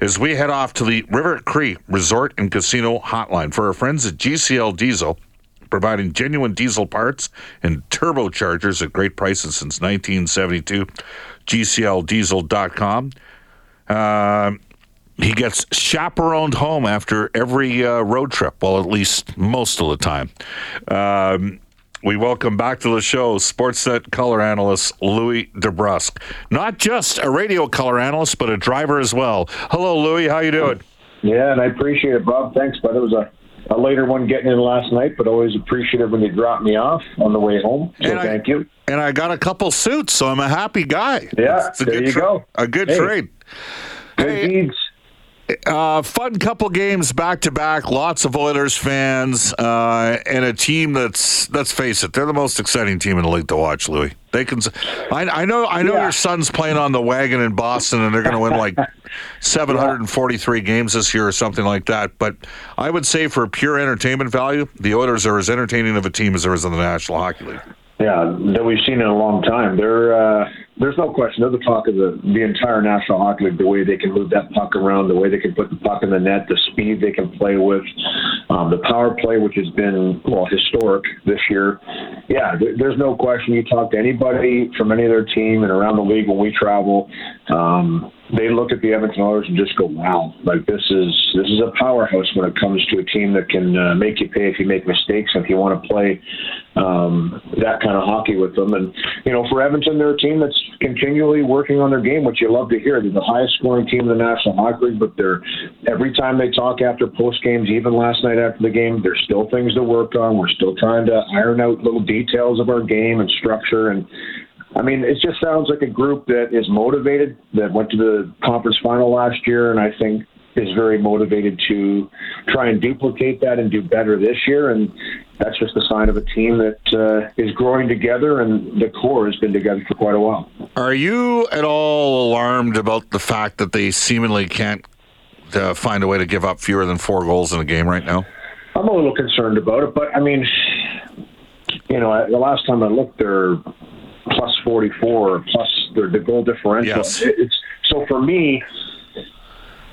as we head off to the River Cree Resort and Casino Hotline for our friends at GCL Diesel, providing genuine diesel parts and turbochargers at great prices since 1972. GCLDiesel.com. Uh, he gets chaperoned home after every uh, road trip, well, at least most of the time. Um, we welcome back to the show Sportsnet color analyst Louie DeBrusk. Not just a radio color analyst, but a driver as well. Hello, Louis. How you doing? Yeah, and I appreciate it, Bob. Thanks, but it was a, a later one getting in last night, but always appreciative when you drop me off on the way home. So and thank I, you. And I got a couple suits, so I'm a happy guy. Yeah, there you tra- go. A good hey, trade. Good hey, deeds. Uh, fun couple games back to back. Lots of Oilers fans uh, and a team that's let's face it, they're the most exciting team in the league to watch. Louie, they can. I, I know. I know yeah. your son's playing on the wagon in Boston, and they're going to win like 743 games this year or something like that. But I would say for pure entertainment value, the Oilers are as entertaining of a team as there is in the National Hockey League. Yeah, that we've seen in a long time. They're uh, there's no question. They're the talk of the the entire National Hockey League. The way they can move that puck around, the way they can put the puck in the net, the speed they can play with, um, the power play, which has been well historic this year. Yeah, there, there's no question. You talk to anybody from any other team and around the league when we travel. Um, they look at the Edmonton Oilers and just go, "Wow! Like this is this is a powerhouse when it comes to a team that can uh, make you pay if you make mistakes. And if you want to play um, that kind of hockey with them, and you know, for Edmonton, they're a team that's continually working on their game, which you love to hear. They're the highest scoring team in the National Hockey League, but they're every time they talk after post games, even last night after the game, there's still things to work on. We're still trying to iron out little details of our game and structure and I mean, it just sounds like a group that is motivated, that went to the conference final last year, and I think is very motivated to try and duplicate that and do better this year. And that's just a sign of a team that uh, is growing together, and the core has been together for quite a while. Are you at all alarmed about the fact that they seemingly can't uh, find a way to give up fewer than four goals in a game right now? I'm a little concerned about it, but I mean, you know, the last time I looked, they're plus 44 plus the, the goal differential. Yes. It's so for me.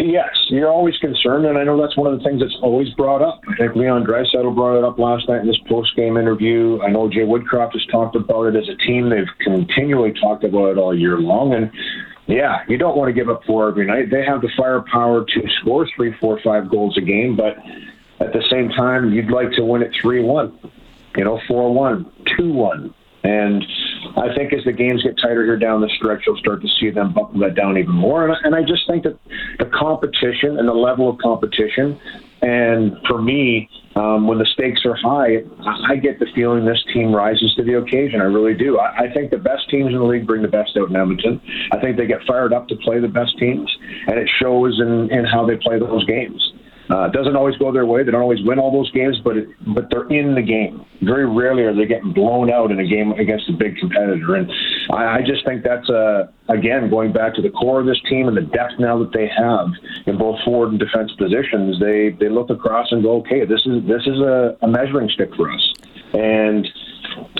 Yes, you're always concerned, and I know that's one of the things that's always brought up. I think Leon Draisaitl brought it up last night in this post-game interview. I know Jay Woodcroft has talked about it as a team. They've continually talked about it all year long, and yeah, you don't want to give up four every night. They have the firepower to score three, four, five goals a game, but at the same time, you'd like to win it three-one, you know, four-one, two-one, and I think as the games get tighter here down the stretch, you'll start to see them buckle that down even more. And, and I just think that the competition and the level of competition, and for me, um, when the stakes are high, I get the feeling this team rises to the occasion. I really do. I, I think the best teams in the league bring the best out in Edmonton. I think they get fired up to play the best teams, and it shows in, in how they play those games. Uh, it doesn't always go their way. They don't always win all those games, but it, but they're in the game. Very rarely are they getting blown out in a game against a big competitor. And I, I just think that's uh, again going back to the core of this team and the depth now that they have in both forward and defense positions. They they look across and go, okay, this is this is a, a measuring stick for us. And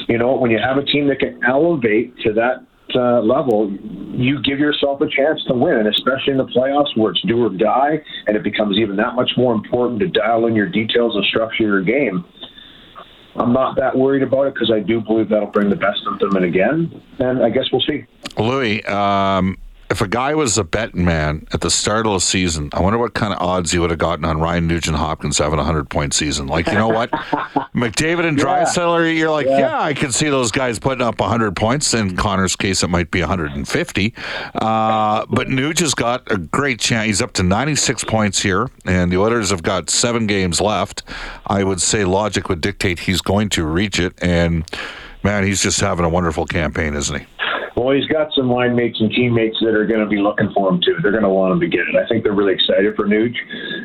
you know when you have a team that can elevate to that uh, level, you give yourself a chance to win, and especially in the playoffs where it's do or die, and it becomes even that much more important to dial in your details and structure your game. I'm not that worried about it because I do believe that'll bring the best of them in again. And I guess we'll see. Louie, um, if a guy was a betting man at the start of the season, I wonder what kind of odds he would have gotten on Ryan Nugent Hopkins having a hundred point season. Like, you know what, McDavid and Draisaitl, you're like, yeah. yeah. I can see those guys putting up hundred points. In Connor's case, it might be 150. Uh, but Nugent's got a great chance. He's up to 96 points here, and the Oilers have got seven games left. I would say logic would dictate he's going to reach it, and man, he's just having a wonderful campaign, isn't he? Well, he's got some line mates and teammates that are going to be looking for him too. They're going to want him to get it. I think they're really excited for Nuge,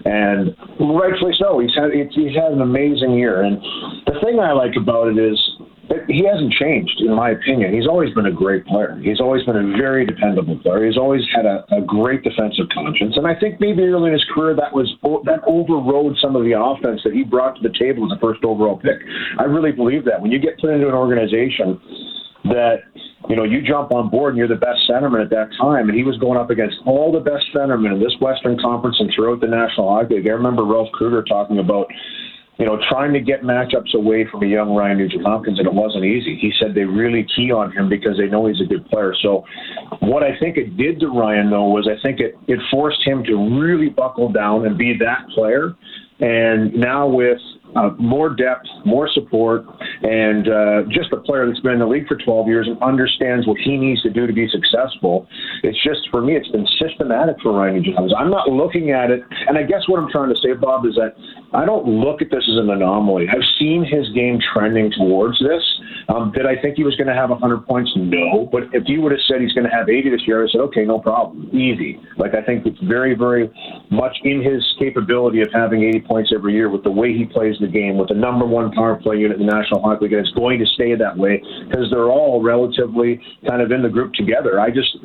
and rightfully so. He's had he's had an amazing year, and the thing I like about it is he hasn't changed, in my opinion. He's always been a great player. He's always been a very dependable player. He's always had a, a great defensive conscience, and I think maybe early in his career that was that overrode some of the offense that he brought to the table as a first overall pick. I really believe that when you get put into an organization that you know, you jump on board and you're the best centerman at that time. And he was going up against all the best centermen in this Western Conference and throughout the National Hockey League. I remember Ralph Krueger talking about, you know, trying to get matchups away from a young Ryan Nugent Hopkins, and it wasn't easy. He said they really key on him because they know he's a good player. So, what I think it did to Ryan, though, was I think it, it forced him to really buckle down and be that player. And now with uh, more depth, more support, and uh, just a player that's been in the league for 12 years and understands what he needs to do to be successful. It's just, for me, it's been systematic for Ryan Jones. I'm not looking at it, and I guess what I'm trying to say, Bob, is that I don't look at this as an anomaly. I've seen his game trending towards this. Um, did I think he was going to have 100 points? No. But if you would have said he's going to have 80 this year, I said, okay, no problem. Easy. Like, I think it's very, very much in his capability of having 80 points every year with the way he plays the game with the number one power play unit in the National Hockey League, and it's going to stay that way because they're all relatively kind of in the group together. I just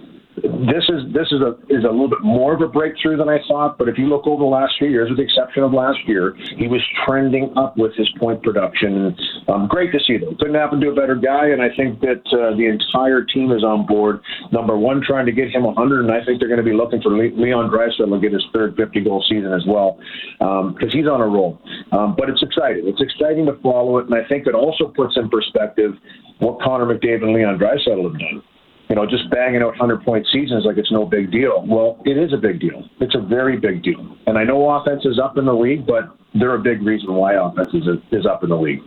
this is this is a is a little bit more of a breakthrough than I thought. But if you look over the last few years, with the exception of last year, he was trending up with his point production. Um, great to see though. Couldn't happen to a better guy, and I think that uh, the entire team is on board. Number one, trying to get him 100, and I think they're going to be looking for Leon Draisaitl to get his third 50 goal season as well, because um, he's on a roll. Um, but it's exciting. It's exciting to follow it, and I think it also puts in perspective what Connor McDavid and Leon Draisaitl have done you know, just banging out 100 point seasons like it's no big deal. Well, it is a big deal. It's a very big deal. And I know offense is up in the league, but they're a big reason why offense is, is up in the league.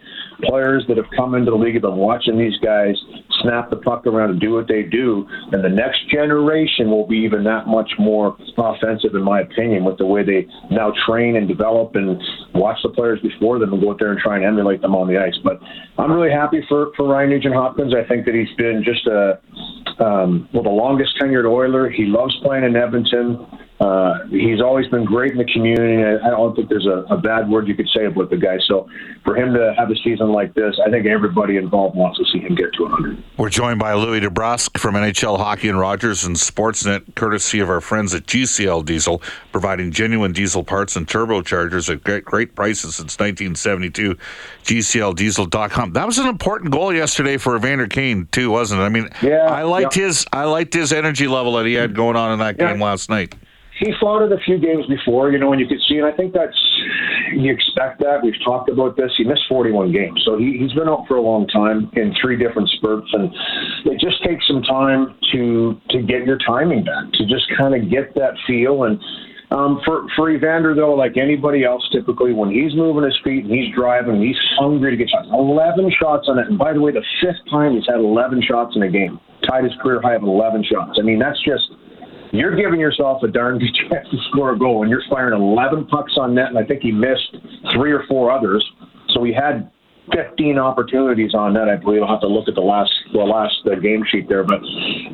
Players that have come into the league have been watching these guys snap the puck around and do what they do, and the next generation will be even that much more offensive, in my opinion, with the way they now train and develop and watch the players before them and go out there and try and emulate them on the ice. But I'm really happy for, for Ryan Nugent Hopkins. I think that he's been just a um, well the longest tenured Oiler. He loves playing in Edmonton. Uh, he's always been great in the community. I, I don't think there's a, a bad word you could say about the guy. So for him to have a season like this, I think everybody involved wants to see him get to 100. We're joined by Louie DeBrusk from NHL Hockey and Rogers and Sportsnet, courtesy of our friends at GCL Diesel, providing genuine diesel parts and turbochargers at great, great prices since 1972. GCLDiesel.com. That was an important goal yesterday for Evander Kane too, wasn't it? I mean, yeah, I liked yeah. his I liked his energy level that he had going on in that yeah. game last night he fought it a few games before, you know, and you could see, and I think that's you expect that. We've talked about this. He missed 41 games, so he, he's been out for a long time in three different spurts, and it just takes some time to to get your timing back, to just kind of get that feel. And um, for for Evander though, like anybody else, typically when he's moving his feet and he's driving, he's hungry to get shots. 11 shots on it, and by the way, the fifth time he's had 11 shots in a game, tied his career high of 11 shots. I mean, that's just you're giving yourself a darn good chance to score a goal, and you're firing 11 pucks on net, and I think he missed three or four others. So he had 15 opportunities on net. I believe I'll have to look at the last the last uh, game sheet there, but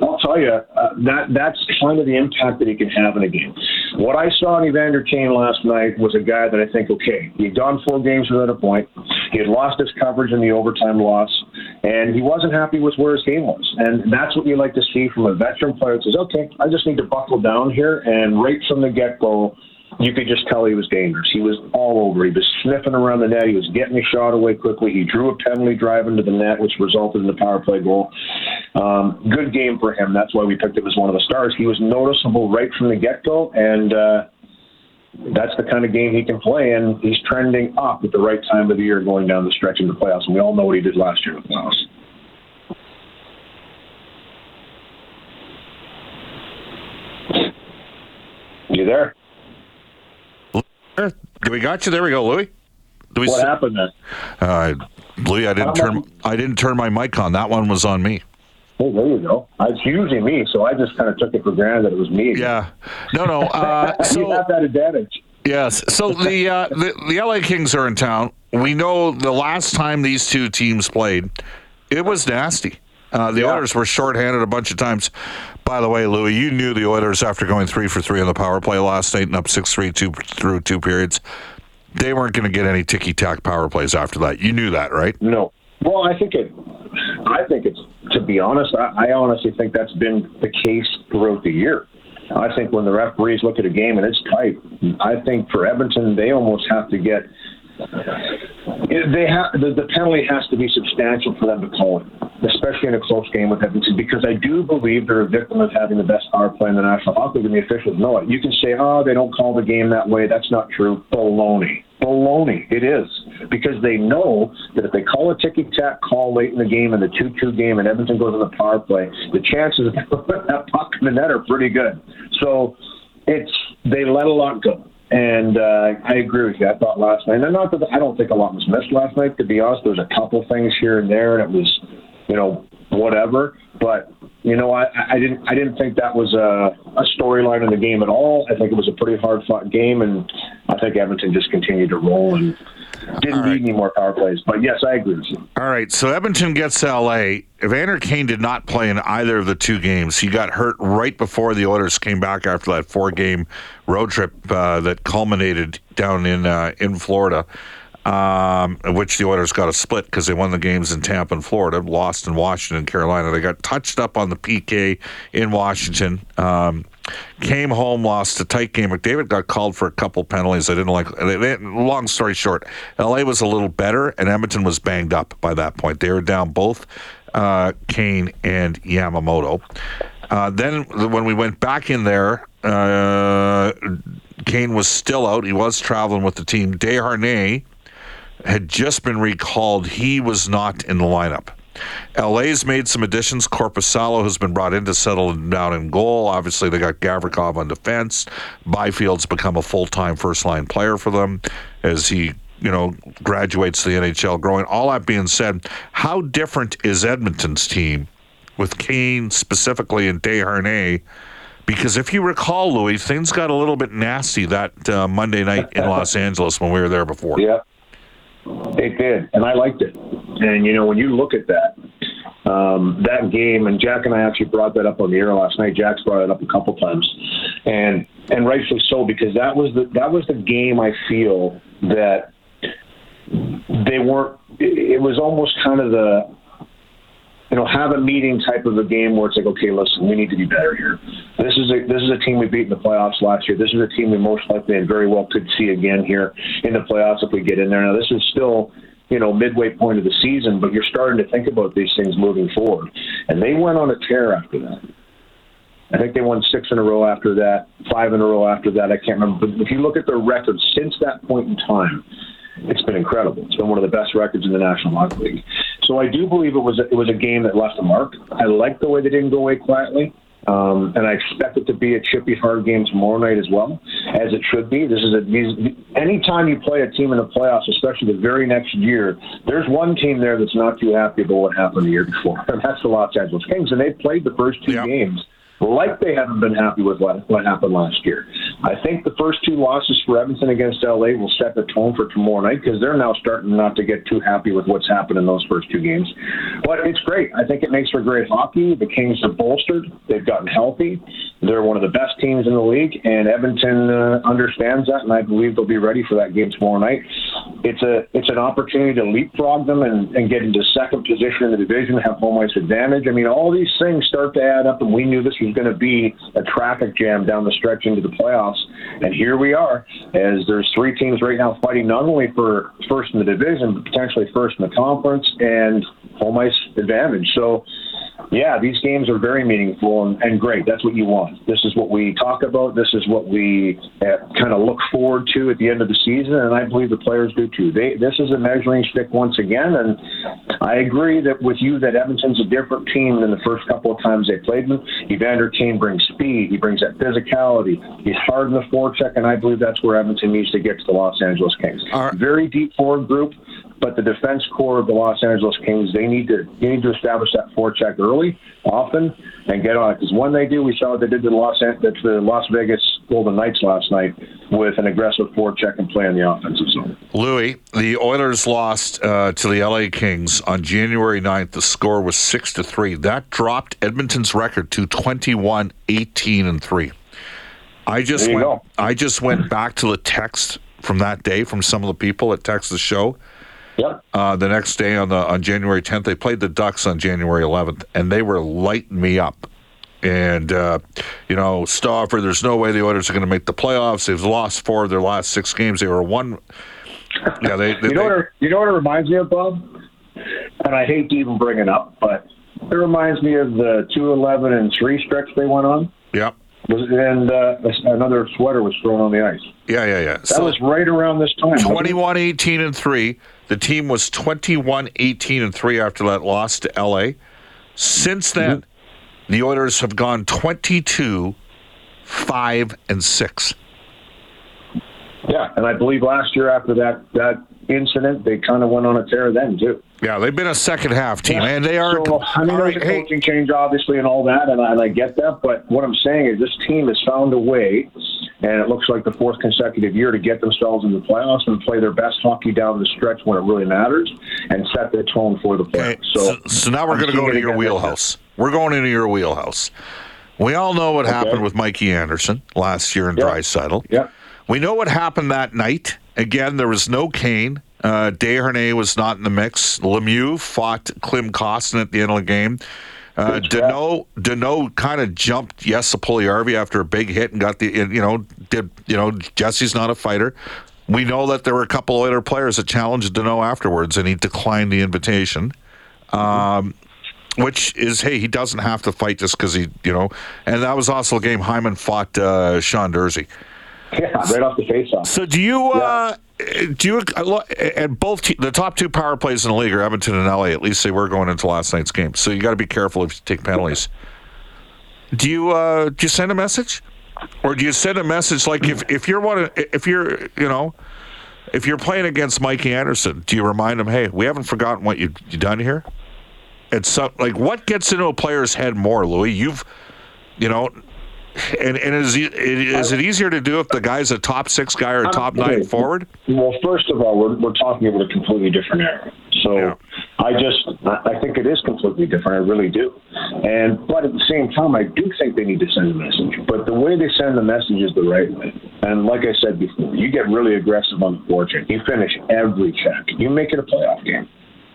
I'll tell you uh, that that's kind of the impact that he can have in a game. What I saw in Evander Kane last night was a guy that I think, okay, he'd gone four games without a point. He had lost his coverage in the overtime loss, and he wasn't happy with where his game was. And that's what you like to see from a veteran player that says, okay, I just need to buckle down here, and right from the get go you could just tell he was dangerous. He was all over. He was sniffing around the net. He was getting a shot away quickly. He drew a penalty drive into the net, which resulted in the power play goal. Um, good game for him. That's why we picked him as one of the stars. He was noticeable right from the get go, and uh, that's the kind of game he can play, and he's trending up at the right time of the year going down the stretch in the playoffs. And we all know what he did last year in the playoffs. You there? Do we got you? There we go, Louie. What s- happened then? Uh, Louie, I didn't turn. I didn't turn my mic on. That one was on me. Oh, there you go. It's usually me, so I just kind of took it for granted that it was me. Yeah. No, no. Uh, so, you have that advantage. Yes. So the, uh, the the LA Kings are in town. We know the last time these two teams played, it was nasty. Uh, the yeah. Oilers were shorthanded a bunch of times. By the way, Louie, you knew the Oilers after going three for three on the power play last night and up six three two through two periods. They weren't going to get any ticky tack power plays after that. You knew that, right? No. Well, I think it. I think it's to be honest. I, I honestly think that's been the case throughout the year. I think when the referees look at a game and it's tight, I think for Edmonton they almost have to get they have the, the penalty has to be substantial for them to call it, especially in a close game with Edmonton, because I do believe they're a victim of having the best power play in the National Hockey League, and the officials know it. You can say, "Oh, they don't call the game that way." That's not true. Baloney. Baloney. It is because they know that if they call a ticky tack call late in the game in the two-two game and Edmonton goes on the power play, the chances of that puck in the net are pretty good. So it's they let a lot go. And uh, I agree with you. I thought last night, and not that I don't think a lot was missed last night. To be honest, there was a couple things here and there, and it was, you know, whatever. But you know, I, I didn't I didn't think that was a, a storyline in the game at all. I think it was a pretty hard fought game, and I think Edmonton just continued to roll and didn't right. need any more power plays. But yes, I agree with you. All right, so Edmonton gets LA. Evander Kane did not play in either of the two games. He got hurt right before the Oilers came back after that four game road trip uh, that culminated down in uh, in Florida. Um, which the Oilers got a split because they won the games in Tampa and Florida, lost in Washington and Carolina. They got touched up on the PK in Washington. Um, Came home, lost a tight game. McDavid got called for a couple penalties. I didn't like. long story short, LA was a little better, and Edmonton was banged up by that point. They were down both uh, Kane and Yamamoto. Uh, then when we went back in there, uh, Kane was still out. He was traveling with the team. Desharnais had just been recalled. He was not in the lineup. LA's made some additions. Korpisalo has been brought in to settle down in goal. Obviously, they got Gavrikov on defense. Byfield's become a full time first line player for them as he you know, graduates the NHL growing. All that being said, how different is Edmonton's team with Kane specifically and Desharnais? Because if you recall, Louie, things got a little bit nasty that uh, Monday night in Los Angeles when we were there before. Yeah, it did, and I liked it. And you know, when you look at that, um, that game, and Jack and I actually brought that up on the air last night. Jack's brought it up a couple times, and and rightfully so because that was the that was the game I feel that they weren't. It was almost kind of the you know, have a meeting type of a game where it's like, okay, listen, we need to be better here. This is a this is a team we beat in the playoffs last year. This is a team we most likely and very well could see again here in the playoffs if we get in there. Now, this is still you know midway point of the season, but you're starting to think about these things moving forward. And they went on a tear after that. I think they won six in a row after that, five in a row after that. I can't remember. But if you look at their record since that point in time, it's been incredible. It's been one of the best records in the National Hockey League. So I do believe it was a, it was a game that left a mark. I like the way they didn't go away quietly. Um, and I expect it to be a chippy, hard game tomorrow night as well, as it should be. This is a these, anytime you play a team in the playoffs, especially the very next year, there's one team there that's not too happy about what happened the year before, and that's the Los Angeles Kings. And they played the first two yep. games like they haven't been happy with what, what happened last year. I think the first two losses for Edmonton against LA will set the tone for tomorrow night because they're now starting not to get too happy with what's happened in those first two games. But it's great. I think it makes for great hockey. The Kings are bolstered. They've gotten healthy. They're one of the best teams in the league, and Edmonton uh, understands that, and I believe they'll be ready for that game tomorrow night. It's a it's an opportunity to leapfrog them and, and get into second position in the division, have home ice advantage. I mean, all these things start to add up, and we knew this was going to be a traffic jam down the stretch into the playoffs. And here we are, as there's three teams right now fighting not only for first in the division, but potentially first in the conference and home ice advantage. So yeah, these games are very meaningful and, and, great. That's what you want. This is what we talk about. This is what we uh, kind of look forward to at the end of the season, and I believe the players do too. They, this is a measuring stick once again, and I agree that with you that Edmonton's a different team than the first couple of times they played them. Evander Kane brings speed. He brings that physicality. He's hard in the forecheck, and I believe that's where Edmonton needs to get to the Los Angeles Kings. Right. Very deep forward group. But the defense core of the Los Angeles Kings, they need to need to establish that forecheck early, often, and get on it. Because when they do, we saw what they did to the Los the Las Vegas Golden Knights last night with an aggressive forecheck and play in the offensive zone. Louie, the Oilers lost uh, to the LA Kings on January 9th. The score was six to three. That dropped Edmonton's record to 21, 18, and three. I just went. Go. I just went back to the text from that day from some of the people that text the show Yep. Uh, the next day on the on January 10th, they played the Ducks on January 11th, and they were lighting me up. And uh, you know, Stauffer, there's no way the Oilers are going to make the playoffs. They've lost four of their last six games. They were one. Yeah, they. they you know what? It, you know what it reminds me of, Bob? And I hate to even bring it up, but it reminds me of the two eleven and three stretch they went on. Yep. And uh, another sweater was thrown on the ice. Yeah, yeah, yeah. That so, was right around this time. 21, 18, and three. The team was 21, 18, and 3 after that loss to LA. Since then, mm-hmm. the Oilers have gone 22, 5, and 6. Yeah, and I believe last year after that that incident, they kind of went on a tear then too. Yeah, they've been a second half team, yeah. and they are. So, I mean, there's a coaching change, obviously, and all that, and I, and I get that. But what I'm saying is, this team has found a way, and it looks like the fourth consecutive year to get themselves in the playoffs and play their best hockey down the stretch when it really matters, and set the tone for the playoffs. Okay. So, so, so, now we're going to go into your wheelhouse. We're going into your wheelhouse. We all know what okay. happened with Mikey Anderson last year in yep. Yeah. We know what happened that night. Again, there was no Kane. Uh, Desharnais was not in the mix. Lemieux fought Klim Kostin at the end of the game. Uh, Danault, Danault kind of jumped Jesse Puljujarvi after a big hit and got the, you know, did, you know, Jesse's not a fighter. We know that there were a couple other players that challenged Danault afterwards, and he declined the invitation. Um, which is, hey, he doesn't have to fight just because he, you know, and that was also a game Hyman fought uh, Sean Durzi. Yeah, right off the face-off. So do you? Uh, do you? And both the top two power plays in the league are Edmonton and LA. At least they were going into last night's game. So you got to be careful if you take penalties. Do you? Uh, do you send a message, or do you send a message like if if you're one if you're you know. If you're playing against Mikey Anderson, do you remind him, "Hey, we haven't forgotten what you you done here"? It's so, like what gets into a player's head more, Louie? You've, you know, and, and is, is it easier to do if the guy's a top six guy or a top nine forward? Well, first of all, we're, we're talking about a completely different era. So yeah. I just I think it is completely different. I really do. And but at the same time, I do think they need to send a message. But the way they send the message is the right way. And like I said before, you get really aggressive on the forecheck. You finish every check. You make it a playoff game.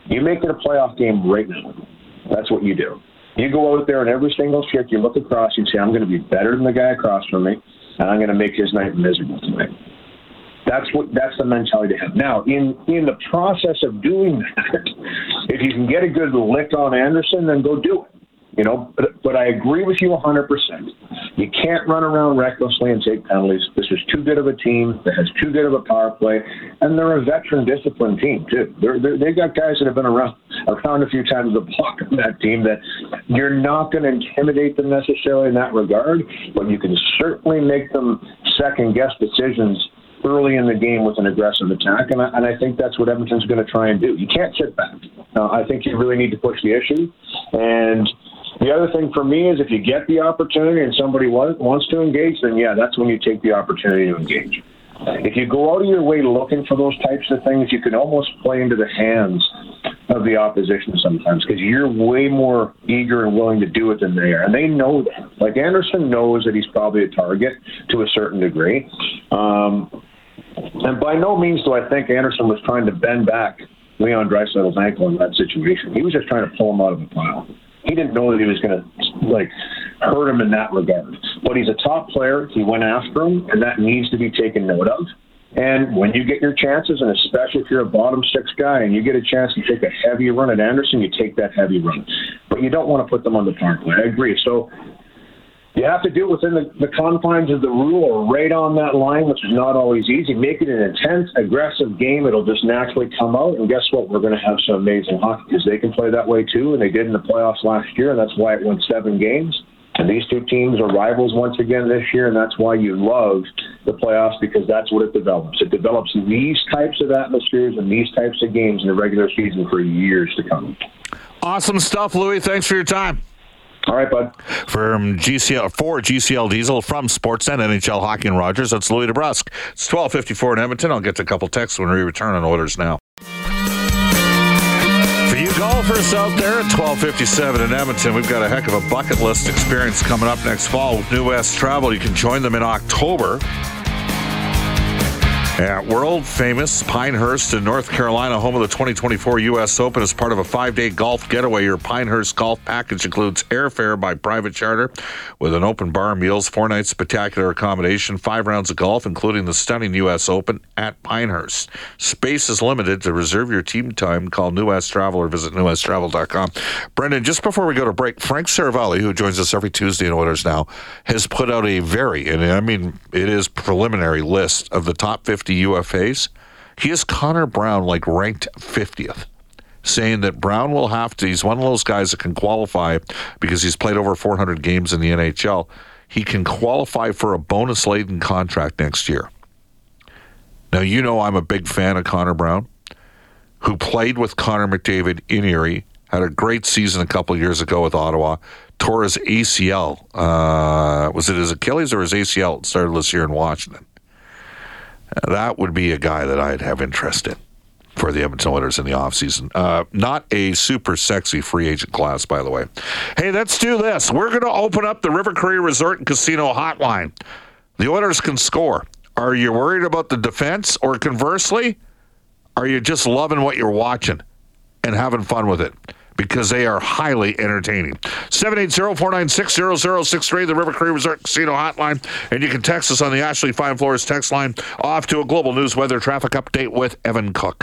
You make it a playoff game right now. That's what you do. You go out there and every single shift, you look across, you say, I'm going to be better than the guy across from me, and I'm going to make his night miserable tonight. That's what that's the mentality to have. Now, in in the process of doing that, if you can get a good lick on Anderson, then go do it. You know, but, but I agree with you 100%. You can't run around recklessly and take penalties. This is too good of a team that has too good of a power play, and they're a veteran, disciplined team too. They're, they're, they've got guys that have been around around a few times the block on that team. That you're not going to intimidate them necessarily in that regard, but you can certainly make them second guess decisions early in the game with an aggressive attack, and I, and I think that's what Edmonton's going to try and do. You can't sit back. Uh, I think you really need to push the issue, and the other thing for me is if you get the opportunity and somebody wants to engage, then yeah, that's when you take the opportunity to engage. If you go out of your way looking for those types of things, you can almost play into the hands of the opposition sometimes because you're way more eager and willing to do it than they are. And they know that. Like Anderson knows that he's probably a target to a certain degree. Um, and by no means do I think Anderson was trying to bend back Leon Draisaitl's ankle in that situation. He was just trying to pull him out of the pile he didn't know that he was going to like hurt him in that regard. But he's a top player. He went after him, and that needs to be taken note of. And when you get your chances, and especially if you're a bottom six guy and you get a chance to take a heavy run at Anderson, you take that heavy run. But you don't want to put them on the play. I agree. So you have to do it within the, the confines of the rule or right on that line, which is not always easy. Make it an intense, aggressive game. It'll just naturally come out. And guess what? We're going to have some amazing hockey because they can play that way too. And they did in the playoffs last year. And that's why it went seven games. And these two teams are rivals once again this year. And that's why you love the playoffs because that's what it develops. It develops these types of atmospheres and these types of games in the regular season for years to come. Awesome stuff, Louie. Thanks for your time. All right, bud. From GCL for GCL Diesel from Sportsnet NHL Hockey and Rogers. That's Louie DeBrusk. It's twelve fifty four in Edmonton. I'll get to a couple texts when we return on Oilers Now. Golfers out there at twelve fifty seven in Edmonton, we've got a heck of a bucket list experience coming up next fall with New West Travel. You can join them in October at world famous Pinehurst in North Carolina, home of the 2024 U.S. Open, as part of a five day golf getaway. Your Pinehurst golf package includes airfare by private charter with an open bar, meals, four nights spectacular accommodation, five rounds of golf, including the stunning U.S. Open at Pinehurst. Space is limited. To reserve your team time, call New West Travel or visit newwesttravel.com. Brendan, just before we go to break, Frank Seravalli, who joins us every Tuesday in Oilers Now, has put out a very, and I mean, it is preliminary list of the top 50 50 UFAs, he has Connor Brown like ranked 50th, saying that Brown will have to, he's one of those guys that can qualify because he's played over 400 games in the NHL. He can qualify for a bonus laden contract next year. Now, you know I'm a big fan of Connor Brown, who played with Connor McDavid in Erie, had a great season a couple years ago with Ottawa, tore his ACL. Uh, was it his Achilles or his ACL? It started this year in Washington. That would be a guy that I'd have interest in for the Edmonton Oilers in the offseason. Uh, not a super sexy free agent class, by the way. Hey, let's do this. We're going to open up the River Cree Resort and Casino hotline. The Oilers can score. Are you worried about the defense, or conversely, are you just loving what you're watching and having fun with it? Because they are highly entertaining. 780-496-0063, the River Cree Resort Casino hotline. And you can text us on the Ashley Fine Floors text line off to a global news weather traffic update with Evan Cook.